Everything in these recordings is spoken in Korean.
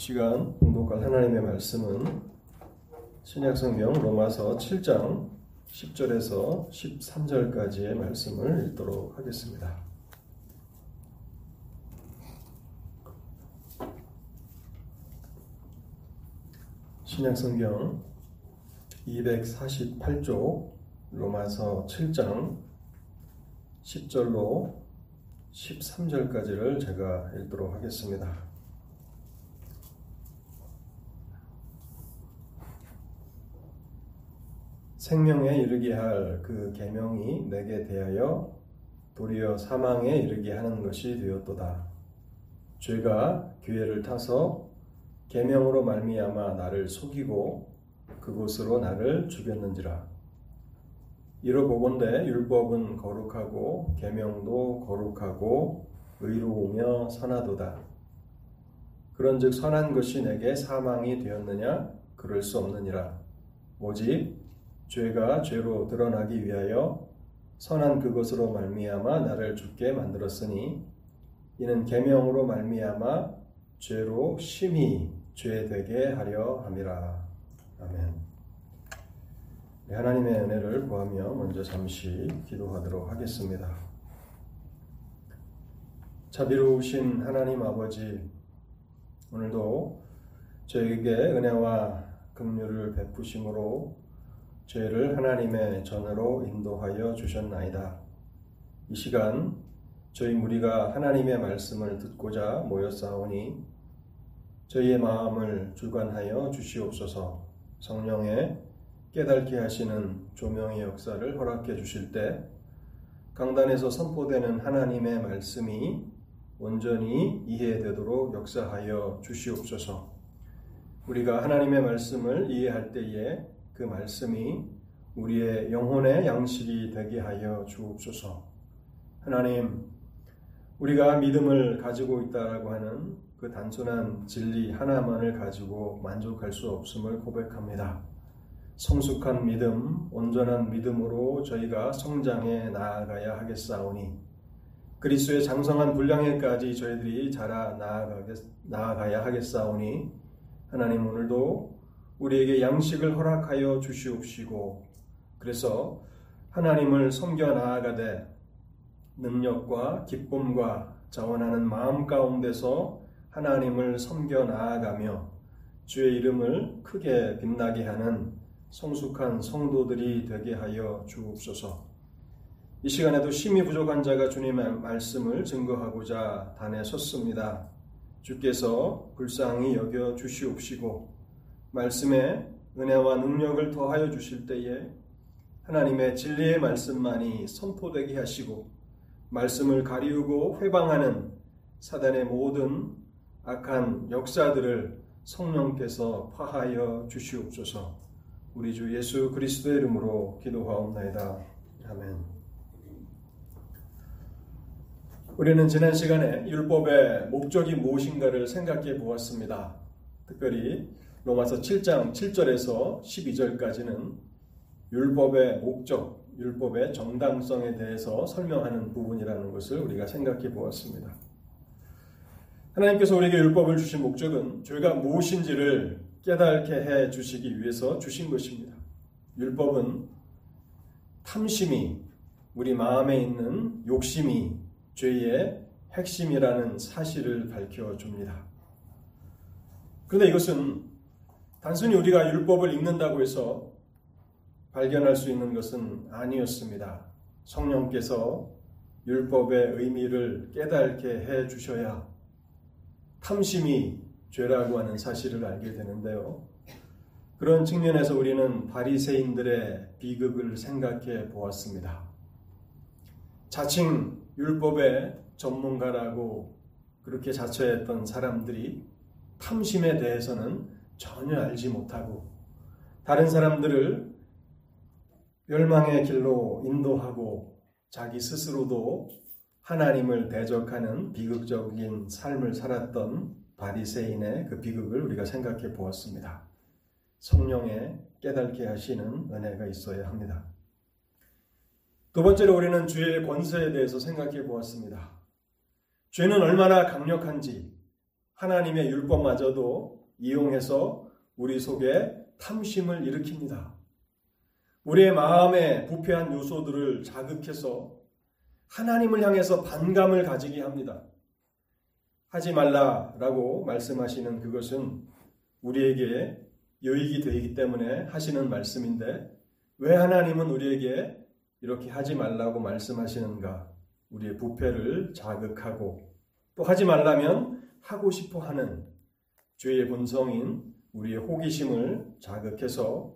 시간 공독할 하나님의 말씀은 신약성경 로마서 7장 10절에서 13절까지의 말씀을 읽도록 하겠습니다. 신약성경 248쪽 로마서 7장 10절로 13절까지를 제가 읽도록 하겠습니다. 생명에 이르게 할 그 계명이 내게 대하여 도리어 사망에 이르게 하는 것이 되었도다. 죄가 기회를 타서 계명으로 말미암아 나를 속이고 그곳으로 나를 죽였는지라. 이로 보건대 율법은 거룩하고 계명도 거룩하고 의로우며 선하도다. 그런즉 선한 것이 내게 사망이 되었느냐? 그럴 수 없느니라. 오직 죄가 죄로 드러나기 위하여 선한 그것으로 말미암아 나를 죽게 만들었으니 이는 계명으로 말미암아 죄로 심히 죄되게 하려 함이라. 아멘. 네, 하나님의 은혜를 구하며 먼저 잠시 기도하도록 하겠습니다. 자비로우신 하나님 아버지, 오늘도 저에게 은혜와 긍휼을 베푸심으로 죄를 하나님의 전으로 인도하여 주셨나이다. 이 시간 저희 무리가 하나님의 말씀을 듣고자 모였사오니 저희의 마음을 주관하여 주시옵소서 성령의 깨닫게 하시는 조명의 역사를 허락해 주실 때 강단에서 선포되는 하나님의 말씀이 온전히 이해되도록 역사하여 주시옵소서 우리가 하나님의 말씀을 이해할 때에 그 말씀이 우리의 영혼의 양식이 되게 하여 주옵소서. 하나님, 우리가 믿음을 가지고 있다라고 하는 그 단순한 진리 하나만을 가지고 만족할 수 없음을 고백합니다. 성숙한 믿음, 온전한 믿음으로 저희가 성장해 나아가야 하겠사오니 그리스도의 장성한 분량에까지 저희들이 자라 나아가야 하겠사오니 하나님 오늘도 우리에게 양식을 허락하여 주시옵시고 그래서 하나님을 섬겨 나아가되 능력과 기쁨과 자원하는 마음 가운데서 하나님을 섬겨 나아가며 주의 이름을 크게 빛나게 하는 성숙한 성도들이 되게 하여 주옵소서. 이 시간에도 심히 부족한 자가 주님의 말씀을 증거하고자 단에 섰습니다. 주께서 불쌍히 여겨 주시옵시고 말씀에 은혜와 능력을 더하여 주실 때에 하나님의 진리의 말씀만이 선포되게 하시고 말씀을 가리우고 회방하는 사단의 모든 악한 역사들을 성령께서 파하여 주시옵소서. 우리 주 예수 그리스도의 이름으로 기도하옵나이다. 아멘. 우리는 지난 시간에 율법의 목적이 무엇인가를 생각해 보았습니다. 특별히 로마서 7장 7절에서 12절까지는 율법의 목적, 율법의 정당성에 대해서 설명하는 부분이라는 것을 우리가 생각해 보았습니다. 하나님께서 우리에게 율법을 주신 목적은 죄가 무엇인지를 깨닫게 해 주시기 위해서 주신 것입니다. 율법은 탐심이 우리 마음에 있는 욕심이 죄의 핵심이라는 사실을 밝혀 줍니다. 그런데 이것은 단순히 우리가 율법을 읽는다고 해서 발견할 수 있는 것은 아니었습니다. 성령께서 율법의 의미를 깨닫게 해 주셔야 탐심이 죄라고 하는 사실을 알게 되는데요. 그런 측면에서 우리는 바리새인들의 비극을 생각해 보았습니다. 자칭 율법의 전문가라고 그렇게 자처했던 사람들이 탐심에 대해서는 전혀 알지 못하고 다른 사람들을 멸망의 길로 인도하고 자기 스스로도 하나님을 대적하는 비극적인 삶을 살았던 바리새인의 그 비극을 우리가 생각해 보았습니다. 성령의 깨닫게 하시는 은혜가 있어야 합니다. 두 번째로 우리는 죄의 권세에 대해서 생각해 보았습니다. 죄는 얼마나 강력한지, 하나님의 율법마저도 이용해서 우리 속에 탐심을 일으킵니다. 우리의 마음에 부패한 요소들을 자극해서 하나님을 향해서 반감을 가지게 합니다. 하지 말라라고 말씀하시는 그것은 우리에게 유익이 되기 때문에 하시는 말씀인데 왜 하나님은 우리에게 이렇게 하지 말라고 말씀하시는가? 우리의 부패를 자극하고 또 하지 말라면 하고 싶어 하는 죄의 본성인 우리의 호기심을 자극해서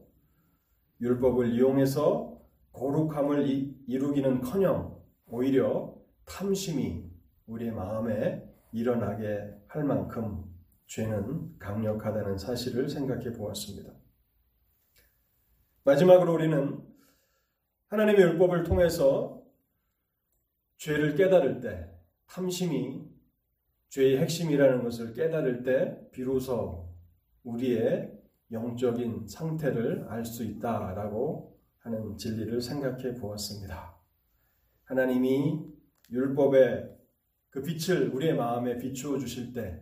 율법을 이용해서 거룩함을 이루기는 커녕 오히려 탐심이 우리의 마음에 일어나게 할 만큼 죄는 강력하다는 사실을 생각해 보았습니다. 마지막으로 우리는 하나님의 율법을 통해서 죄를 깨달을 때, 탐심이 죄의 핵심이라는 것을 깨달을 때, 비로소 우리의 영적인 상태를 알 수 있다라고 하는 진리를 생각해 보았습니다. 하나님이 율법의 그 빛을 우리의 마음에 비추어 주실 때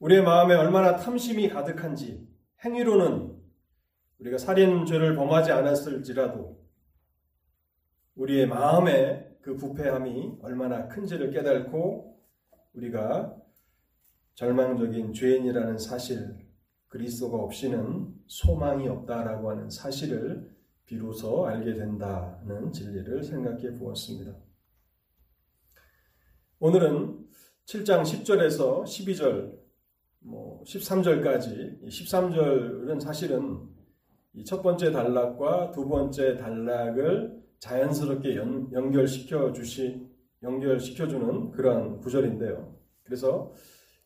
우리의 마음에 얼마나 탐심이 가득한지 행위로는 우리가 살인죄를 범하지 않았을지라도 우리의 마음에 그 부패함이 얼마나 큰지를 깨닫고 우리가 절망적인 죄인이라는 사실, 그리스도가 없이는 소망이 없다라고 하는 사실을 비로소 알게 된다는 진리를 생각해 보았습니다. 오늘은 7장 10절에서 12절, 뭐 13절까지, 13절은 사실은 첫 번째 단락과 두 번째 단락을 자연스럽게 연, 연결시켜 주시, 연결시켜 주는 그런 구절인데요. 그래서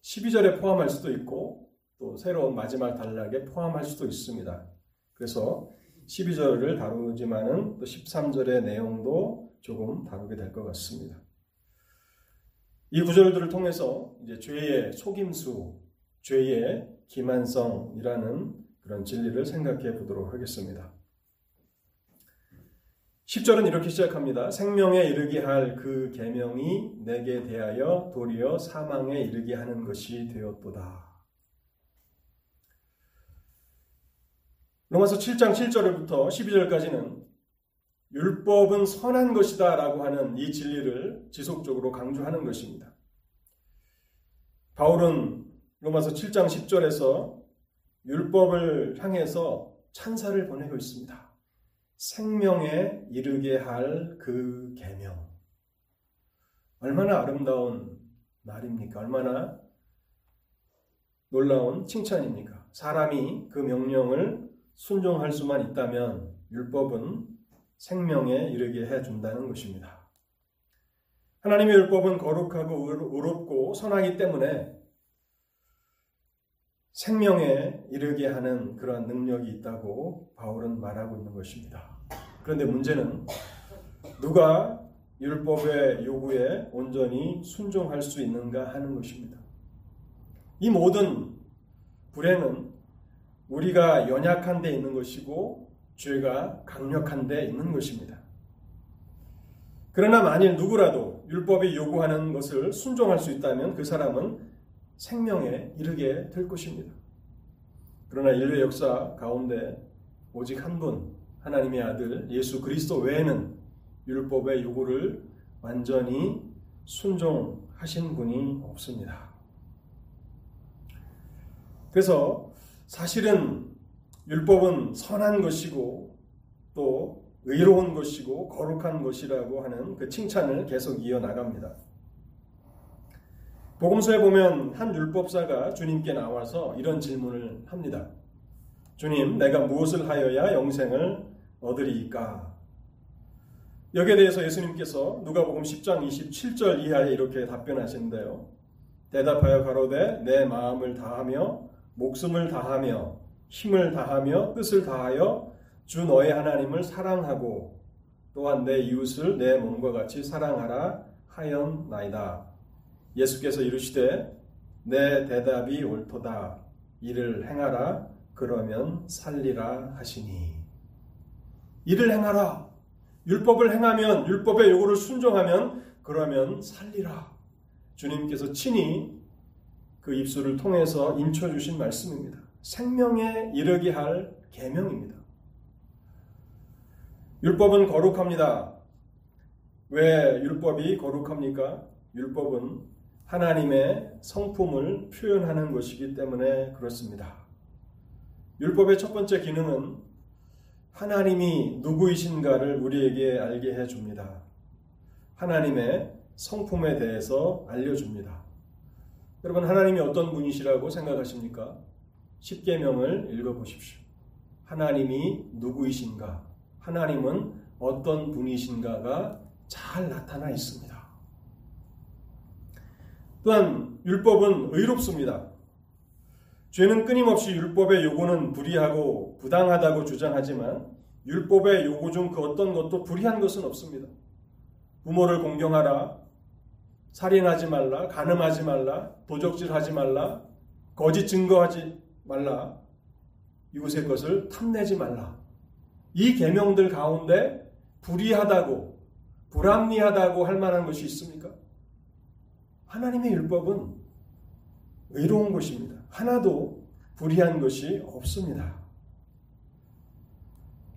12절에 포함할 수도 있고 또 새로운 마지막 단락에 포함할 수도 있습니다. 그래서 12절을 다루지만은 또 13절의 내용도 조금 다루게 될 것 같습니다. 이 구절들을 통해서 이제 죄의 속임수, 죄의 기만성이라는 그런 진리를 생각해 보도록 하겠습니다. 10절은 이렇게 시작합니다. 생명에 이르게 할 그 계명이 내게 대하여 도리어 사망에 이르게 하는 것이 되었도다. 로마서 7장 7절부터 12절까지는 율법은 선한 것이다 라고 하는 이 진리를 지속적으로 강조하는 것입니다. 바울은 로마서 7장 10절에서 율법을 향해서 찬사를 보내고 있습니다. 생명에 이르게 할 그 계명. 얼마나 아름다운 말입니까? 얼마나 놀라운 칭찬입니까? 사람이 그 명령을 순종할 수만 있다면 율법은 생명에 이르게 해 준다는 것입니다. 하나님의 율법은 거룩하고 의롭고 선하기 때문에 생명에 이르게 하는 그러한 능력이 있다고 바울은 말하고 있는 것입니다. 그런데 문제는 누가 율법의 요구에 온전히 순종할 수 있는가 하는 것입니다. 이 모든 불행은 우리가 연약한 데 있는 것이고 죄가 강력한 데 있는 것입니다. 그러나 만일 누구라도 율법이 요구하는 것을 순종할 수 있다면 그 사람은 생명에 이르게 될 것입니다. 그러나 인류 역사 가운데 오직 한 분, 하나님의 아들 예수 그리스도 외에는 율법의 요구를 완전히 순종하신 분이 없습니다. 그래서 사실은 율법은 선한 것이고 또 의로운 것이고 거룩한 것이라고 하는 그 칭찬을 계속 이어나갑니다. 복음서에 보면 한 율법사가 주님께 나와서 이런 질문을 합니다. 주님, 내가 무엇을 하여야 영생을 얻으리까? 여기에 대해서 예수님께서 누가복음 10장 27절 이하에 이렇게 답변하시는데요. 대답하여 가로되 내 마음을 다하며 목숨을 다하며 힘을 다하며 뜻을 다하여 주 너의 하나님을 사랑하고 또한 내 이웃을 내 몸과 같이 사랑하라 하였나이다. 예수께서 이르시되 내 대답이 옳도다 이를 행하라 그러면 살리라 하시니 이를 행하라 율법을 행하면 율법의 요구를 순종하면 그러면 살리라 주님께서 친히 그 입술을 통해서 인쳐 주신 말씀입니다. 생명에 이르게 할 계명입니다. 율법은 거룩합니다. 왜 율법이 거룩합니까? 율법은 하나님의 성품을 표현하는 것이기 때문에 그렇습니다. 율법의 첫 번째 기능은 하나님이 누구이신가를 우리에게 알게 해줍니다. 하나님의 성품에 대해서 알려줍니다. 여러분 하나님이 어떤 분이시라고 생각하십니까? 10계명을 읽어보십시오. 하나님이 누구이신가? 하나님은 어떤 분이신가가 잘 나타나 있습니다. 또한 율법은 의롭습니다. 죄는 끊임없이 율법의 요구는 불의하고 부당하다고 주장하지만 율법의 요구 중 그 어떤 것도 불의한 것은 없습니다. 부모를 공경하라, 살인하지 말라, 간음하지 말라, 도적질하지 말라, 거짓 증거하지 말라, 이웃의 것을 탐내지 말라. 이 계명들 가운데 불의하다고 불합리하다고 할 만한 것이 있습니까? 하나님의 율법은 의로운 것입니다. 하나도 불의한 것이 없습니다.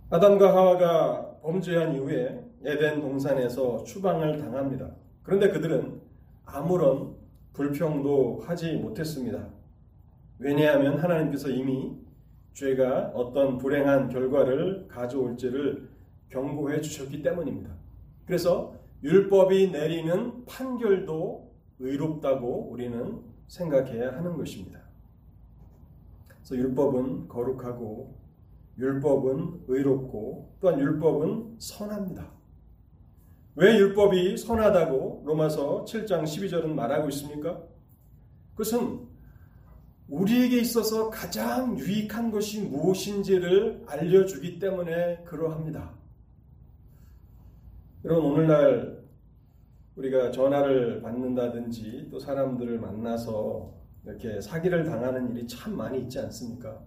아담과 하와가 범죄한 이후에 에덴 동산에서 추방을 당합니다. 그런데 그들은 아무런 불평도 하지 못했습니다. 왜냐하면 하나님께서 이미 죄가 어떤 불행한 결과를 가져올지를 경고해 주셨기 때문입니다. 그래서 율법이 내리는 판결도 의롭다고 우리는 생각해야 하는 것입니다. 그래서 율법은 거룩하고 율법은 의롭고 또한 율법은 선합니다. 왜 율법이 선하다고 로마서 7장 12절은 말하고 있습니까? 그것은 우리에게 있어서 가장 유익한 것이 무엇인지를 알려주기 때문에 그러합니다. 여러분, 오늘날 우리가 전화를 받는다든지 또 사람들을 만나서 이렇게 사기를 당하는 일이 참 많이 있지 않습니까?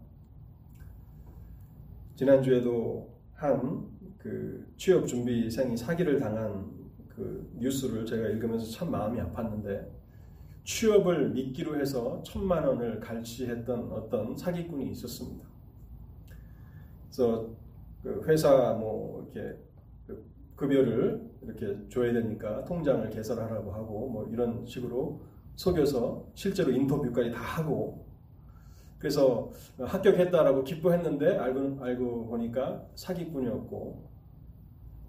지난주에도 한 그 취업 준비생이 사기를 당한 그 뉴스를 제가 읽으면서 참 마음이 아팠는데 취업을 미끼로 해서 천만 원을 갈취했던 어떤 사기꾼이 있었습니다. 그래서 그 회사 뭐 이렇게 그 급여를 이렇게 줘야 되니까 통장을 개설하라고 하고 뭐 이런 식으로 속여서 실제로 인터뷰까지 다 하고 그래서 합격했다라고 기뻐했는데 알고 알고 보니까 사기꾼이었고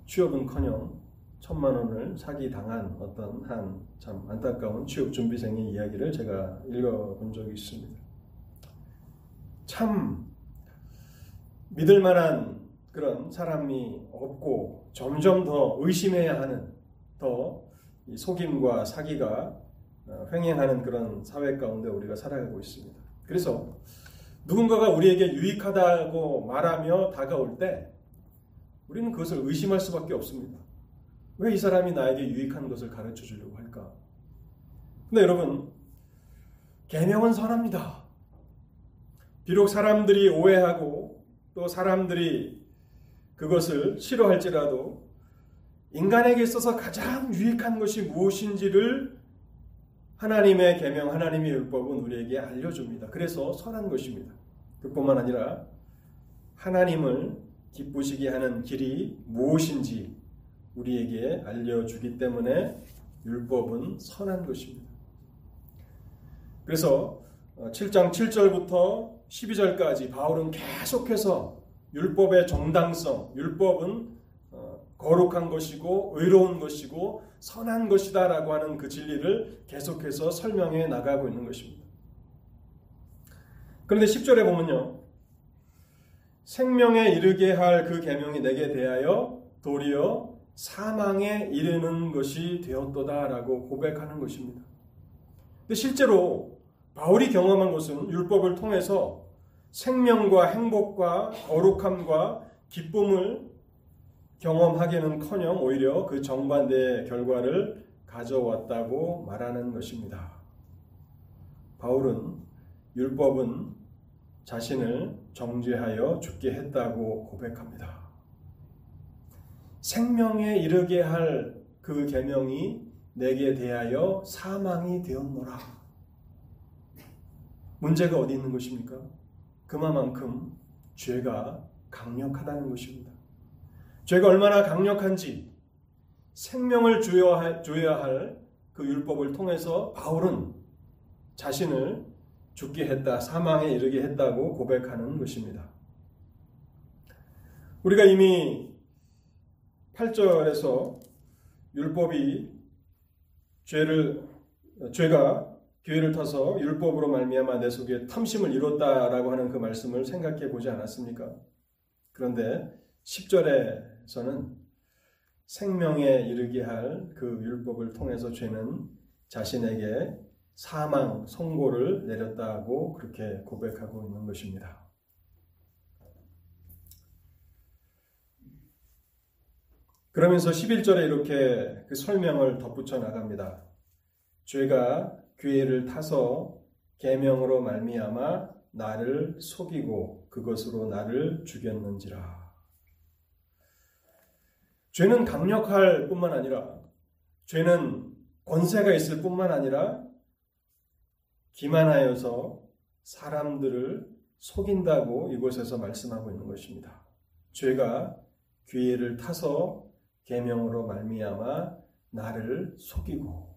취업은커녕 천만 원을 사기 당한 어떤 한 참 안타까운 취업 준비생의 이야기를 제가 읽어본 적이 있습니다. 참 믿을 만한 그런 사람이 없고 점점 더 의심해야 하는 더 속임과 사기가 어, 횡행하는 그런 사회 가운데 우리가 살아가고 있습니다. 그래서 누군가가 우리에게 유익하다고 말하며 다가올 때 우리는 그것을 의심할 수밖에 없습니다. 왜 이 사람이 나에게 유익한 것을 가르쳐 주려고 할까? 근데 여러분, 계명은 선합니다. 비록 사람들이 오해하고 또 사람들이 그것을 싫어할지라도 인간에게 있어서 가장 유익한 것이 무엇인지를 하나님의 계명, 하나님의 율법은 우리에게 알려줍니다. 그래서 선한 것입니다. 그뿐만 아니라 하나님을 기쁘시게 하는 길이 무엇인지 우리에게 알려주기 때문에 율법은 선한 것입니다. 그래서 7장 어, 7절부터 12절까지 바울은 계속해서 율법의 정당성, 율법은 어, 거룩한 것이고 의로운 것이고 선한 것이다라고 하는 그 진리를 계속해서 설명해 나가고 있는 것입니다. 그런데 10절에 보면요. 생명에 이르게 할 그 계명이 내게 대하여 도리어 사망에 이르는 것이 되었도다라고 고백하는 것입니다. 근데 실제로 바울이 경험한 것은 율법을 통해서 생명과 행복과 거룩함과 기쁨을 경험하기는커녕 오히려 그 정반대의 결과를 가져왔다고 말하는 것입니다. 바울은 율법은 자신을 정죄하여 죽게 했다고 고백합니다. 생명에 이르게 할 그 계명이 내게 대하여 사망이 되었노라. 문제가 어디 있는 것입니까? 그만큼 죄가 강력하다는 것입니다. 죄가 얼마나 강력한지 생명을 줘야 할 그 율법을 통해서 바울은 자신을 죽게 했다, 사망에 이르게 했다고 고백하는 것입니다. 우리가 이미 8절에서 율법이 죄를 죄가 교회를 타서 율법으로 말미암아 내 속에 탐심을 이뤘다라고 하는 그 말씀을 생각해 보지 않았습니까? 그런데 10절에서는 생명에 이르게 할 그 율법을 통해서 죄는 자신에게 사망 선고를 내렸다고 그렇게 고백하고 있는 것입니다. 그러면서 11절에 이렇게 그 설명을 덧붙여 나갑니다. 죄가 교회를 타서 계명으로 말미암아 나를 속이고 그것으로 나를 죽였는지라. 죄는 강력할 뿐만 아니라 죄는 권세가 있을 뿐만 아니라 기만하여서 사람들을 속인다고 이곳에서 말씀하고 있는 것입니다. 죄가 기회를 타서 계명으로 말미암아 나를 속이고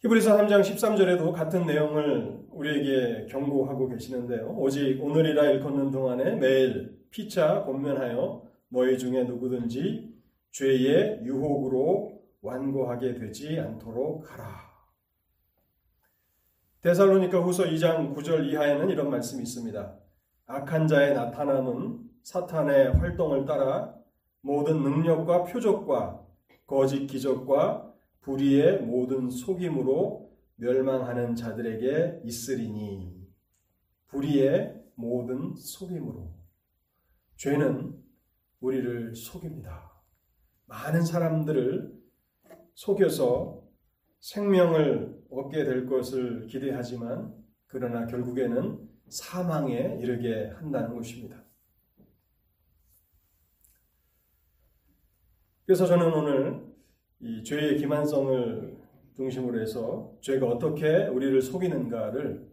히브리서 3장 13절에도 같은 내용을 우리에게 경고하고 계시는데요. 오직 오늘이라 일컫는 동안에 매일 피차 권면하여 너희 중에 누구든지 죄의 유혹으로 완고하게 되지 않도록 하라. 데살로니카 후서 2장 9절 이하에는 이런 말씀이 있습니다. 악한 자의 나타남은 사탄의 활동을 따라 모든 능력과 표적과 거짓 기적과 불의의 모든 속임으로 멸망하는 자들에게 있으리니 불의의 모든 속임으로 죄는 우리를 속입니다. 많은 사람들을 속여서 생명을 얻게 될 것을 기대하지만 그러나 결국에는 사망에 이르게 한다는 것입니다. 그래서 저는 오늘 이 죄의 기만성을 중심으로 해서 죄가 어떻게 우리를 속이는가를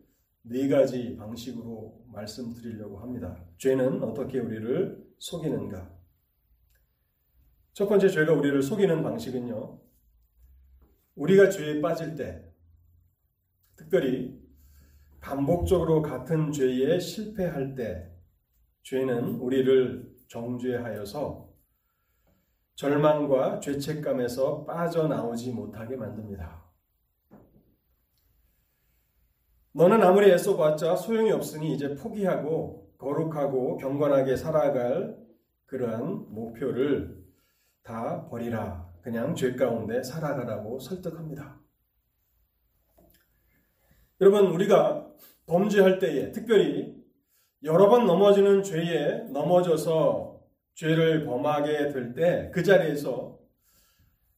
네 가지 방식으로 말씀드리려고 합니다. 죄는 어떻게 우리를 속이는가? 첫 번째 죄가 우리를 속이는 방식은요. 우리가 죄에 빠질 때, 특별히 반복적으로 같은 죄에 실패할 때, 죄는 우리를 정죄하여서 절망과 죄책감에서 빠져나오지 못하게 만듭니다. 너는 아무리 애써봤자 소용이 없으니 이제 포기하고 거룩하고 경건하게 살아갈 그러한 목표를 다 버리라. 그냥 죄 가운데 살아가라고 설득합니다. 여러분, 우리가 범죄할 때에 특별히 여러 번 넘어지는 죄에 넘어져서 죄를 범하게 될 때 그 자리에서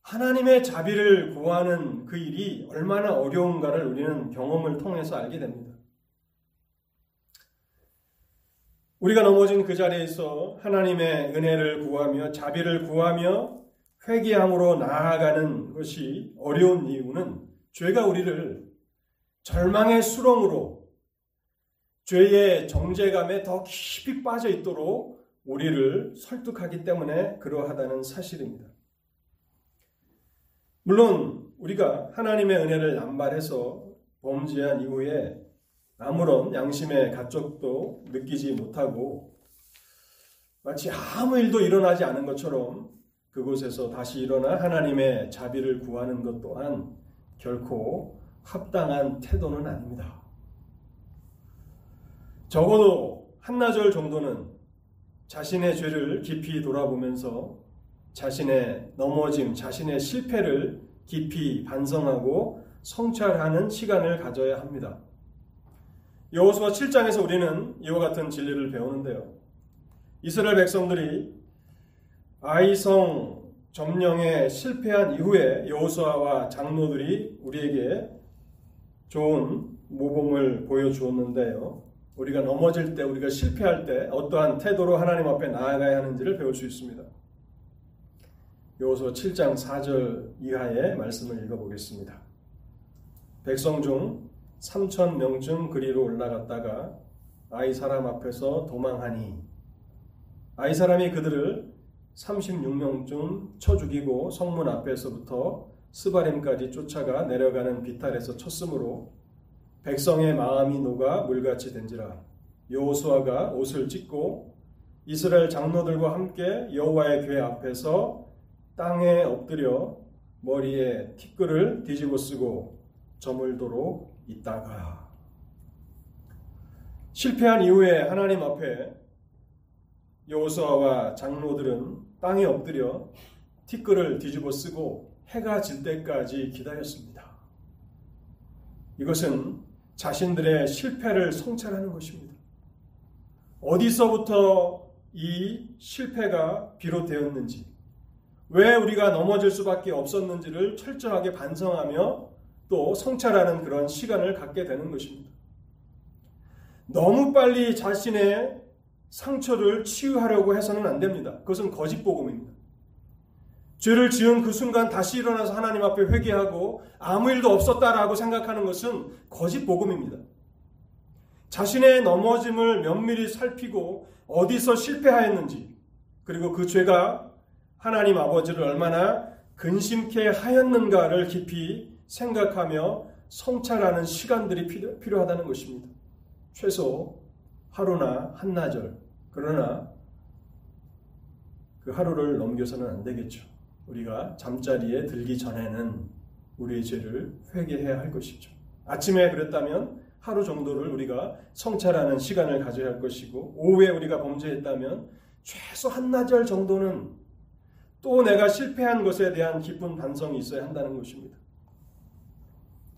하나님의 자비를 구하는 그 일이 얼마나 어려운가를 우리는 경험을 통해서 알게 됩니다. 우리가 넘어진 그 자리에서 하나님의 은혜를 구하며 자비를 구하며 회개함으로 나아가는 것이 어려운 이유는 죄가 우리를 절망의 수렁으로 죄의 정죄감에 더 깊이 빠져 있도록 우리를 설득하기 때문에 그러하다는 사실입니다. 물론 우리가 하나님의 은혜를 남발해서 범죄한 이후에 아무런 양심의 가족도 느끼지 못하고 마치 아무 일도 일어나지 않은 것처럼 그곳에서 다시 일어나 하나님의 자비를 구하는 것 또한 결코 합당한 태도는 아닙니다. 적어도 한나절 정도는 자신의 죄를 깊이 돌아보면서 자신의 넘어짐, 자신의 실패를 깊이 반성하고 성찰하는 시간을 가져야 합니다. 여호수아 7장에서 우리는 이와 같은 진리를 배우는데요. 이스라엘 백성들이 아이성 점령에 실패한 이후에 여호수아와 장로들이 우리에게 좋은 모범을 보여주었는데요. 우리가 넘어질 때, 우리가 실패할 때 어떠한 태도로 하나님 앞에 나아가야 하는지를 배울 수 있습니다. 요소 7장 4절 이하의 말씀을 읽어보겠습니다. 백성 중 3천 명쯤 그리로 올라갔다가 아이 사람 앞에서 도망하니 아이 사람이 그들을 36명쯤 쳐 죽이고 성문 앞에서부터 스바림까지 쫓아가 내려가는 비탈에서 쳤으므로 백성의 마음이 녹아 물같이 된지라 여호수아가 옷을 찢고 이스라엘 장로들과 함께 여호와의 궤 앞에서 땅에 엎드려 머리에 티끌을 뒤집어 쓰고 저물도록 있다가 실패한 이후에 하나님 앞에 여호수아와 장로들은 땅에 엎드려 티끌을 뒤집어 쓰고 해가 질 때까지 기다렸습니다. 이것은 자신들의 실패를 성찰하는 것입니다. 어디서부터 이 실패가 비롯되었는지, 왜 우리가 넘어질 수밖에 없었는지를 철저하게 반성하며 또 성찰하는 그런 시간을 갖게 되는 것입니다. 너무 빨리 자신의 상처를 치유하려고 해서는 안 됩니다. 그것은 거짓 복음입니다. 죄를 지은 그 순간 다시 일어나서 하나님 앞에 회개하고 아무 일도 없었다라고 생각하는 것은 거짓 복음입니다. 자신의 넘어짐을 면밀히 살피고 어디서 실패하였는지 그리고 그 죄가 하나님 아버지를 얼마나 근심케 하였는가를 깊이 생각하며 성찰하는 시간들이 필요, 필요하다는 것입니다. 최소 하루나 한나절. 그러나 그 하루를 넘겨서는 안 되겠죠. 우리가 잠자리에 들기 전에는 우리의 죄를 회개해야 할 것이죠. 아침에 그랬다면 하루 정도를 우리가 성찰하는 시간을 가져야 할 것이고 오후에 우리가 범죄했다면 최소 한나절 정도는 또 내가 실패한 것에 대한 깊은 반성이 있어야 한다는 것입니다.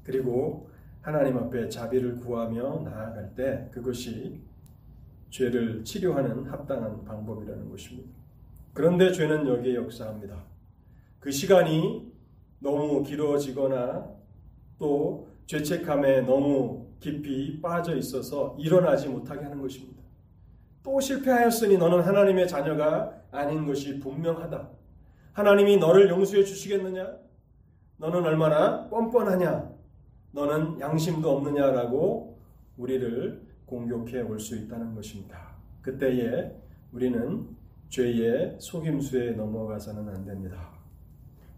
그리고 하나님 앞에 자비를 구하며 나아갈 때 그것이 죄를 치료하는 합당한 방법이라는 것입니다. 그런데 죄는 여기에 역사합니다. 그 시간이 너무 길어지거나 또 죄책감에 너무 깊이 빠져 있어서 일어나지 못하게 하는 것입니다. 또 실패하였으니 너는 하나님의 자녀가 아닌 것이 분명하다. 하나님이 너를 용서해 주시겠느냐? 너는 얼마나 뻔뻔하냐? 너는 양심도 없느냐라고 우리를 공격해 올 수 있다는 것입니다. 그때에 우리는 죄의 속임수에 넘어가서는 안 됩니다.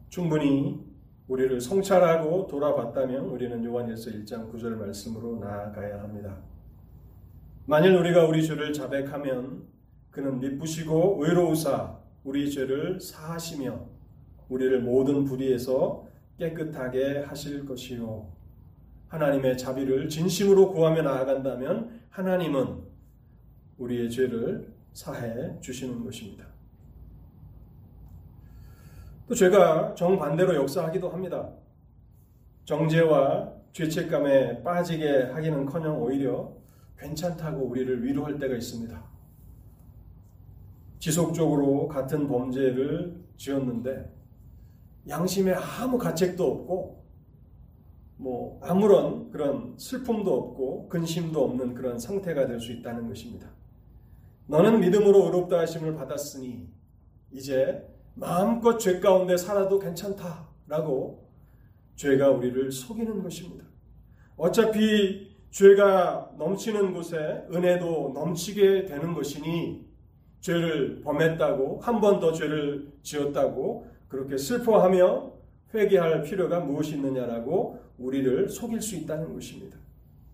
충분히 우리를 성찰하고 돌아봤다면 우리는 요한일서 1장 9절 말씀으로 나아가야 합니다. 만일 우리가 우리 죄를 자백하면 그는 미쁘시고 의로우사 우리 죄를 사하시며 우리를 모든 불의에서 깨끗하게 하실 것이요 하나님의 자비를 진심으로 구하며 나아간다면 하나님은 우리의 죄를 사해 주시는 것입니다. 또 죄가 정반대로 역사하기도 합니다. 정죄와 죄책감에 빠지게 하기는커녕 오히려 괜찮다고 우리를 위로할 때가 있습니다. 지속적으로 같은 범죄를 지었는데 양심에 아무 가책도 없고 뭐 아무런 그런 슬픔도 없고 근심도 없는 그런 상태가 될 수 있다는 것입니다. 너는 믿음으로 의롭다 하심을 받았으니 이제 마음껏 죄 가운데 살아도 괜찮다라고 죄가 우리를 속이는 것입니다. 어차피 죄가 넘치는 곳에 은혜도 넘치게 되는 것이니 죄를 범했다고 한 번 더 죄를 지었다고 그렇게 슬퍼하며 회개할 필요가 무엇이 있느냐라고 우리를 속일 수 있다는 것입니다.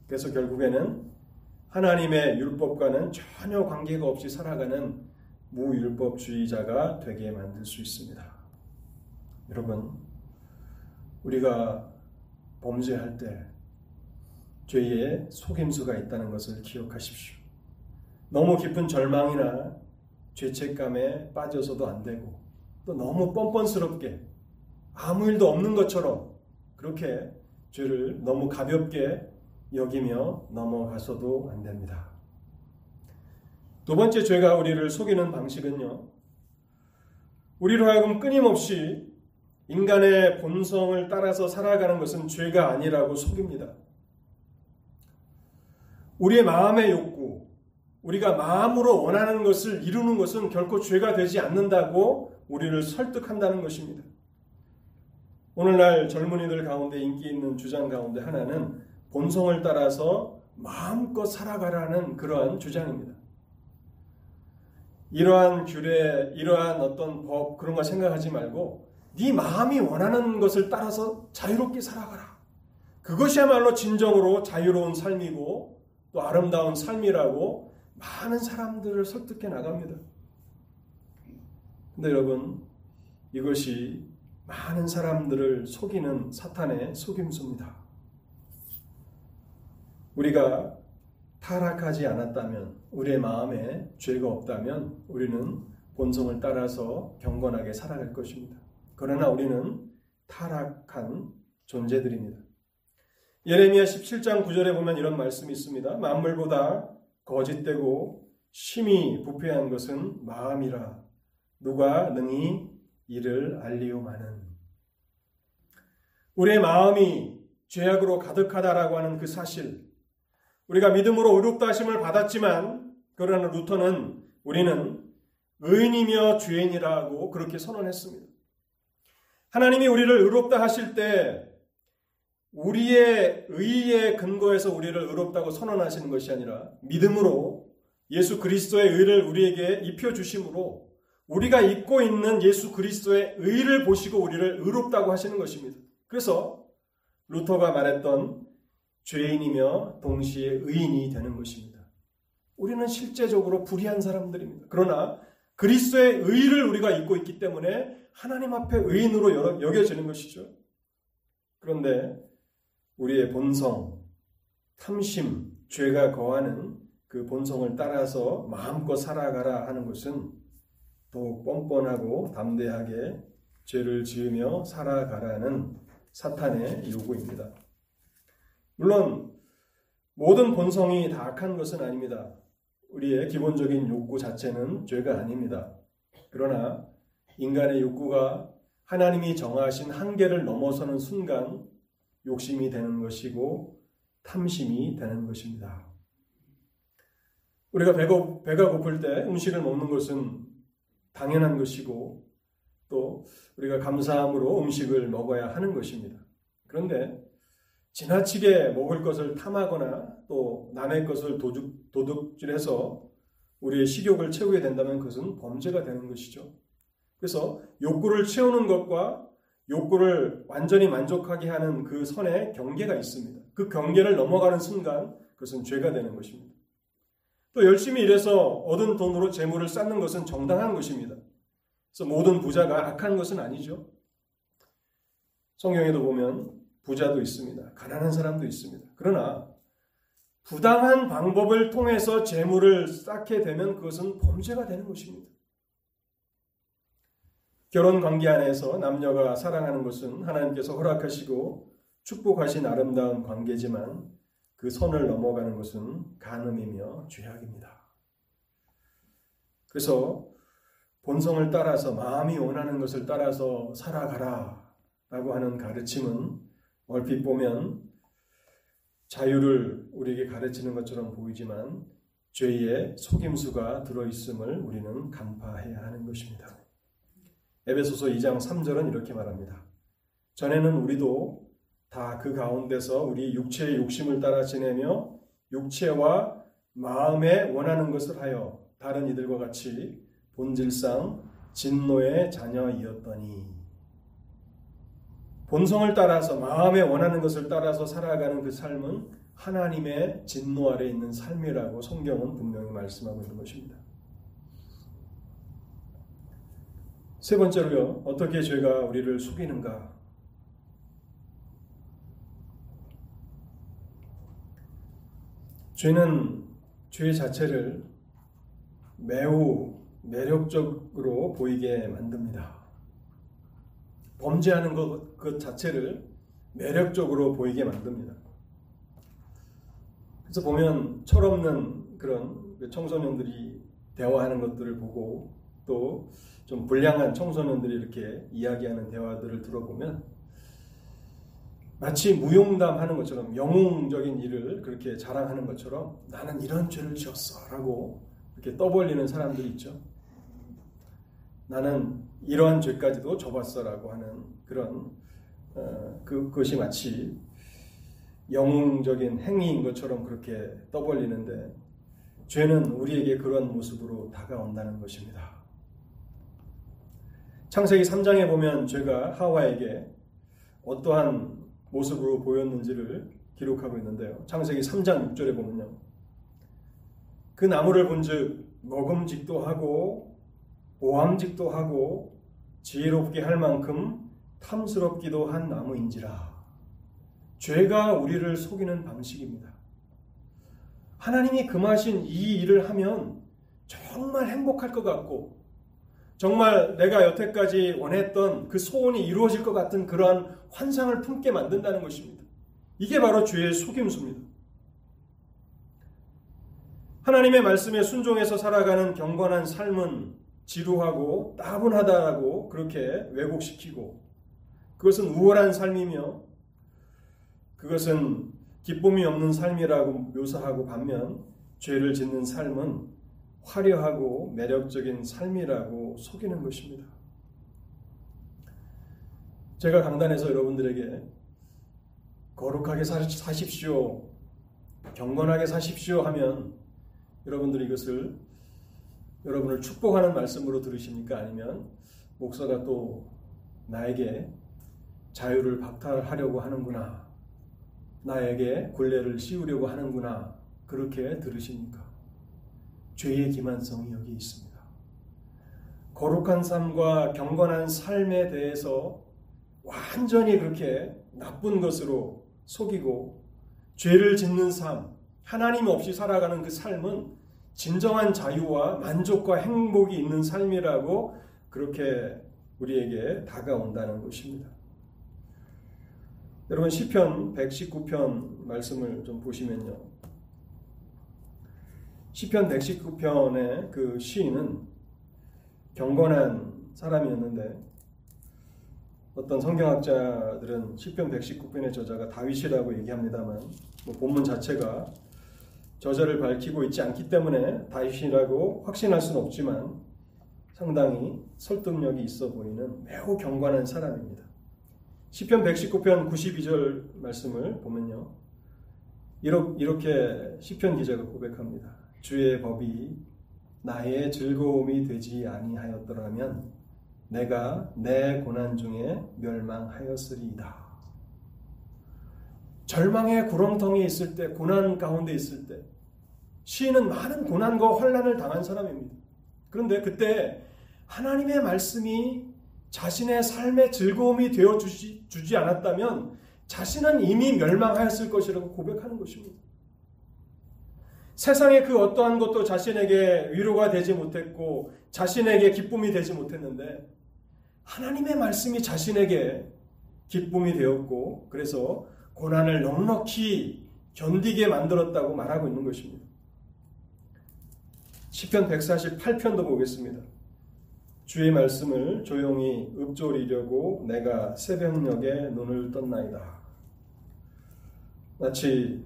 그래서 결국에는 하나님의 율법과는 전혀 관계가 없이 살아가는 무율법주의자가 되게 만들 수 있습니다. 여러분, 우리가 범죄할 때 죄의 속임수가 있다는 것을 기억하십시오. 너무 깊은 절망이나 죄책감에 빠져서도 안 되고 또 너무 뻔뻔스럽게 아무 일도 없는 것처럼 그렇게 죄를 너무 가볍게 여기며 넘어가서도 안 됩니다. 두 번째 죄가 우리를 속이는 방식은요. 우리로 하여금 끊임없이 인간의 본성을 따라서 살아가는 것은 죄가 아니라고 속입니다. 우리의 마음의 욕구, 우리가 마음으로 원하는 것을 이루는 것은 결코 죄가 되지 않는다고 우리를 설득한다는 것입니다. 오늘날 젊은이들 가운데 인기 있는 주장 가운데 하나는 본성을 따라서 마음껏 살아가라는 그러한 주장입니다. 이러한 규례, 이러한 어떤 법 그런 거 생각하지 말고 네 마음이 원하는 것을 따라서 자유롭게 살아가라. 그것이야말로 진정으로 자유로운 삶이고 또 아름다운 삶이라고 많은 사람들을 설득해 나갑니다. 근데 여러분, 이것이 많은 사람들을 속이는 사탄의 속임수입니다. 우리가 타락하지 않았다면, 우리의 마음에 죄가 없다면, 우리는 본성을 따라서 경건하게 살아갈 것입니다. 그러나 우리는 타락한 존재들입니다. 예레미야 17장 9절에 보면 이런 말씀이 있습니다. 만물보다 거짓되고 심히 부패한 것은 마음이라 누가 능히 이를 알리오마는 우리의 마음이 죄악으로 가득하다라고 하는 그 사실 우리가 믿음으로 의롭다 하심을 받았지만 그러나 루터는 우리는 의인이며 죄인이라고 그렇게 선언했습니다. 하나님이 우리를 의롭다 하실 때 우리의 의의 근거에서 우리를 의롭다고 선언하시는 것이 아니라 믿음으로 예수 그리스도의 의를 우리에게 입혀 주심으로 우리가 입고 있는 예수 그리스도의 의를 보시고 우리를 의롭다고 하시는 것입니다. 그래서 루터가 말했던 죄인이며 동시에 의인이 되는 것입니다. 우리는 실제적으로 불의한 사람들입니다. 그러나 그리스도의 의를 우리가 입고 있기 때문에 하나님 앞에 의인으로 여겨지는 것이죠. 그런데 우리의 본성, 탐심, 죄가 거하는 그 본성을 따라서 마음껏 살아가라 하는 것은 더욱 뻔뻔하고 담대하게 죄를 지으며 살아가라는 사탄의 요구입니다. 물론 모든 본성이 다 악한 것은 아닙니다. 우리의 기본적인 욕구 자체는 죄가 아닙니다. 그러나 인간의 욕구가 하나님이 정하신 한계를 넘어서는 순간 욕심이 되는 것이고 탐심이 되는 것입니다. 우리가 배고, 배가 고플 때 음식을 먹는 것은 당연한 것이고 또 우리가 감사함으로 음식을 먹어야 하는 것입니다. 그런데 지나치게 먹을 것을 탐하거나 또 남의 것을 도둑, 도둑질해서 우리의 식욕을 채우게 된다면 그것은 범죄가 되는 것이죠. 그래서 욕구를 채우는 것과 욕구를 완전히 만족하게 하는 그 선에 경계가 있습니다. 그 경계를 넘어가는 순간 그것은 죄가 되는 것입니다. 또 열심히 일해서 얻은 돈으로 재물을 쌓는 것은 정당한 것입니다. 그래서 모든 부자가 악한 것은 아니죠. 성경에도 보면 부자도 있습니다. 가난한 사람도 있습니다. 그러나 부당한 방법을 통해서 재물을 쌓게 되면 그것은 범죄가 되는 것입니다. 결혼 관계 안에서 남녀가 사랑하는 것은 하나님께서 허락하시고 축복하신 아름다운 관계지만 그 선을 넘어가는 것은 간음이며 죄악입니다. 그래서 본성을 따라서 마음이 원하는 것을 따라서 살아가라 라고 하는 가르침은 얼핏 보면 자유를 우리에게 가르치는 것처럼 보이지만 죄의 속임수가 들어있음을 우리는 간파해야 하는 것입니다. 에베소서 2장 3절은 이렇게 말합니다. 전에는 우리도 다 그 가운데서 우리 육체의 욕심을 따라 지내며 육체와 마음에 원하는 것을 하여 다른 이들과 같이 본질상 진노의 자녀이었더니 본성을 따라서 마음에 원하는 것을 따라서 살아가는 그 삶은 하나님의 진노 아래 있는 삶이라고 성경은 분명히 말씀하고 있는 것입니다. 세 번째로요, 어떻게 죄가 우리를 속이는가? 죄는 죄 자체를 매우 매력적으로 보이게 만듭니다. 범죄하는 것, 그 자체를 매력적으로 보이게 만듭니다. 그래서 보면 철없는 그런 청소년들이 대화하는 것들을 보고 또 좀 불량한 청소년들이 이렇게 이야기하는 대화들을 들어보면 마치 무용담하는 것처럼 영웅적인 일을 그렇게 자랑하는 것처럼 나는 이런 죄를 지었어 라고 이렇게 떠벌리는 사람들이 있죠. 나는 이러한 죄까지도 접었어 라고 하는 그런 어, 그, 그것이 마치 영웅적인 행위인 것처럼 그렇게 떠벌리는데 죄는 우리에게 그런 모습으로 다가온다는 것입니다. 창세기 3장에 보면 죄가 하와에게 어떠한 모습으로 보였는지를 기록하고 있는데요. 창세기 3장 6절에 보면요. 그 나무를 본즉 먹음직도 하고 오함직도 하고 지혜롭게 할 만큼 탐스럽기도 한 나무인지라. 죄가 우리를 속이는 방식입니다. 하나님이 금하신 이 일을 하면 정말 행복할 것 같고 정말 내가 여태까지 원했던 그 소원이 이루어질 것 같은 그러한 환상을 품게 만든다는 것입니다. 이게 바로 죄의 속임수입니다. 하나님의 말씀에 순종해서 살아가는 경건한 삶은 지루하고 따분하다라고 그렇게 왜곡시키고 그것은 우월한 삶이며 그것은 기쁨이 없는 삶이라고 묘사하고 반면 죄를 짓는 삶은 화려하고 매력적인 삶이라고 속이는 것입니다. 제가 강단에서 여러분들에게 거룩하게 사십시오, 경건하게 사십시오 하면 여러분들이 이것을 여러분을 축복하는 말씀으로 들으십니까? 아니면 목사가 또 나에게 자유를 박탈하려고 하는구나. 나에게 굴레를 씌우려고 하는구나. 그렇게 들으십니까? 죄의 기만성이 여기 있습니다. 거룩한 삶과 경건한 삶에 대해서 완전히 그렇게 나쁜 것으로 속이고 죄를 짓는 삶, 하나님 없이 살아가는 그 삶은 진정한 자유와 만족과 행복이 있는 삶이라고 그렇게 우리에게 다가온다는 것입니다. 여러분 시편 119편 말씀을 좀 보시면요. 시편 119편의 그 시인은 경건한 사람이었는데 어떤 성경학자들은 시편 119편의 저자가 다윗이라고 얘기합니다만 뭐 본문 자체가 저자를 밝히고 있지 않기 때문에 다윗이라고 확신할 수는 없지만 상당히 설득력이 있어 보이는 매우 경건한 사람입니다. 시편 119편 92절 말씀을 보면요. 이렇게 시편 기자가 고백합니다. 주의 법이 나의 즐거움이 되지 아니하였더라면 내가 내 고난 중에 멸망하였으리이다. 절망의 구렁텅이 있을 때, 고난 가운데 있을 때, 시인은 많은 고난과 환란을 당한 사람입니다. 그런데 그때 하나님의 말씀이 자신의 삶의 즐거움이 되어 주시, 주지 않았다면 자신은 이미 멸망하였을 것이라고 고백하는 것입니다. 세상의 그 어떠한 것도 자신에게 위로가 되지 못했고 자신에게 기쁨이 되지 못했는데 하나님의 말씀이 자신에게 기쁨이 되었고 그래서 고난을 넉넉히 견디게 만들었다고 말하고 있는 것입니다. 시편 148편도 보겠습니다. 주의 말씀을 조용히 읊조리려고 내가 새벽녘에 눈을 떴나이다. 마치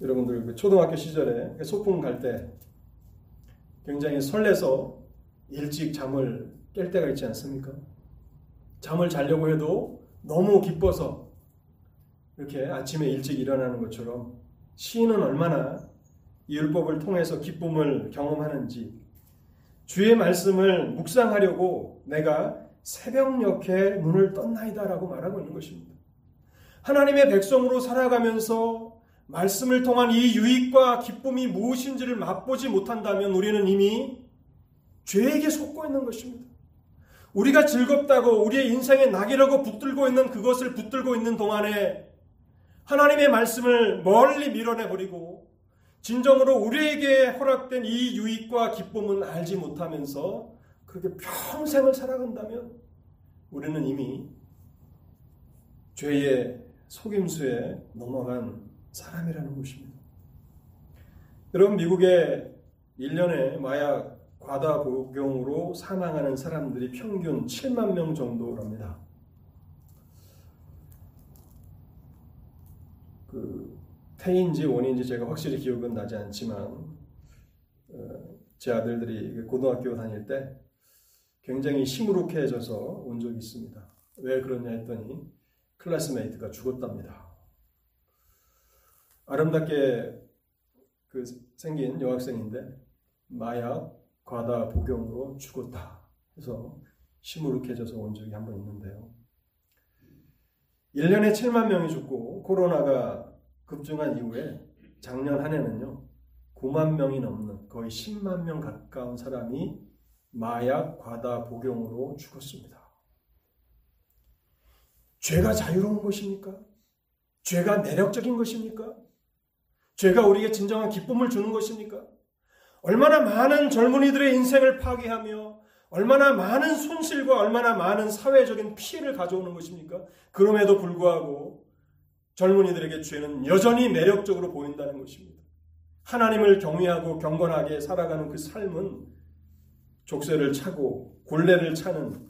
여러분들 그 초등학교 시절에 그 소풍 갈 때 굉장히 설레서 일찍 잠을 깰 때가 있지 않습니까? 잠을 자려고 해도 너무 기뻐서 이렇게 아침에 일찍 일어나는 것처럼 시인은 얼마나 이 율법을 통해서 기쁨을 경험하는지 주의 말씀을 묵상하려고 내가 새벽녘에 눈을 떴나이다라고 말하고 있는 것입니다. 하나님의 백성으로 살아가면서 말씀을 통한 이 유익과 기쁨이 무엇인지를 맛보지 못한다면 우리는 이미 죄에게 속고 있는 것입니다. 우리가 즐겁다고 우리의 인생의 낙이라고 붙들고 있는 그것을 붙들고 있는 동안에 하나님의 말씀을 멀리 밀어내 버리고 진정으로 우리에게 허락된 이 유익과 기쁨은 알지 못하면서 그렇게 평생을 살아간다면 우리는 이미 죄의 속임수에 넘어간 사람이라는 것입니다. 여러분 미국의 1년에 마약 과다 복용으로 사망하는 사람들이 평균 7만 명 정도랍니다. 그 때인지 언젠지 제가 확실히 기억은 나지 않지만 어, 제 아들들이 고등학교 다닐 때 굉장히 시무룩해져서 온 적이 있습니다. 왜 그러냐 했더니 classmate가 죽었답니다. 아름답게 그 생긴 여학생인데 마약 과다 복용으로 죽었다. 그래서 시무룩해져서 온 적이 한 번 있는데요. 1년에 7만 명이 죽고 코로나가 급증한 이후에 작년 한 해는요. 9만 명이 넘는 거의 10만 명 가까운 사람이 마약 과다 복용으로 죽었습니다. 죄가 자유로운 것입니까? 죄가 매력적인 것입니까? 죄가 우리에게 진정한 기쁨을 주는 것입니까? 얼마나 많은 젊은이들의 인생을 파괴하며 얼마나 많은 손실과 얼마나 많은 사회적인 피해를 가져오는 것입니까? 그럼에도 불구하고 젊은이들에게 죄는 여전히 매력적으로 보인다는 것입니다. 하나님을 경외하고 경건하게 살아가는 그 삶은 족쇄를 차고 굴레를 차는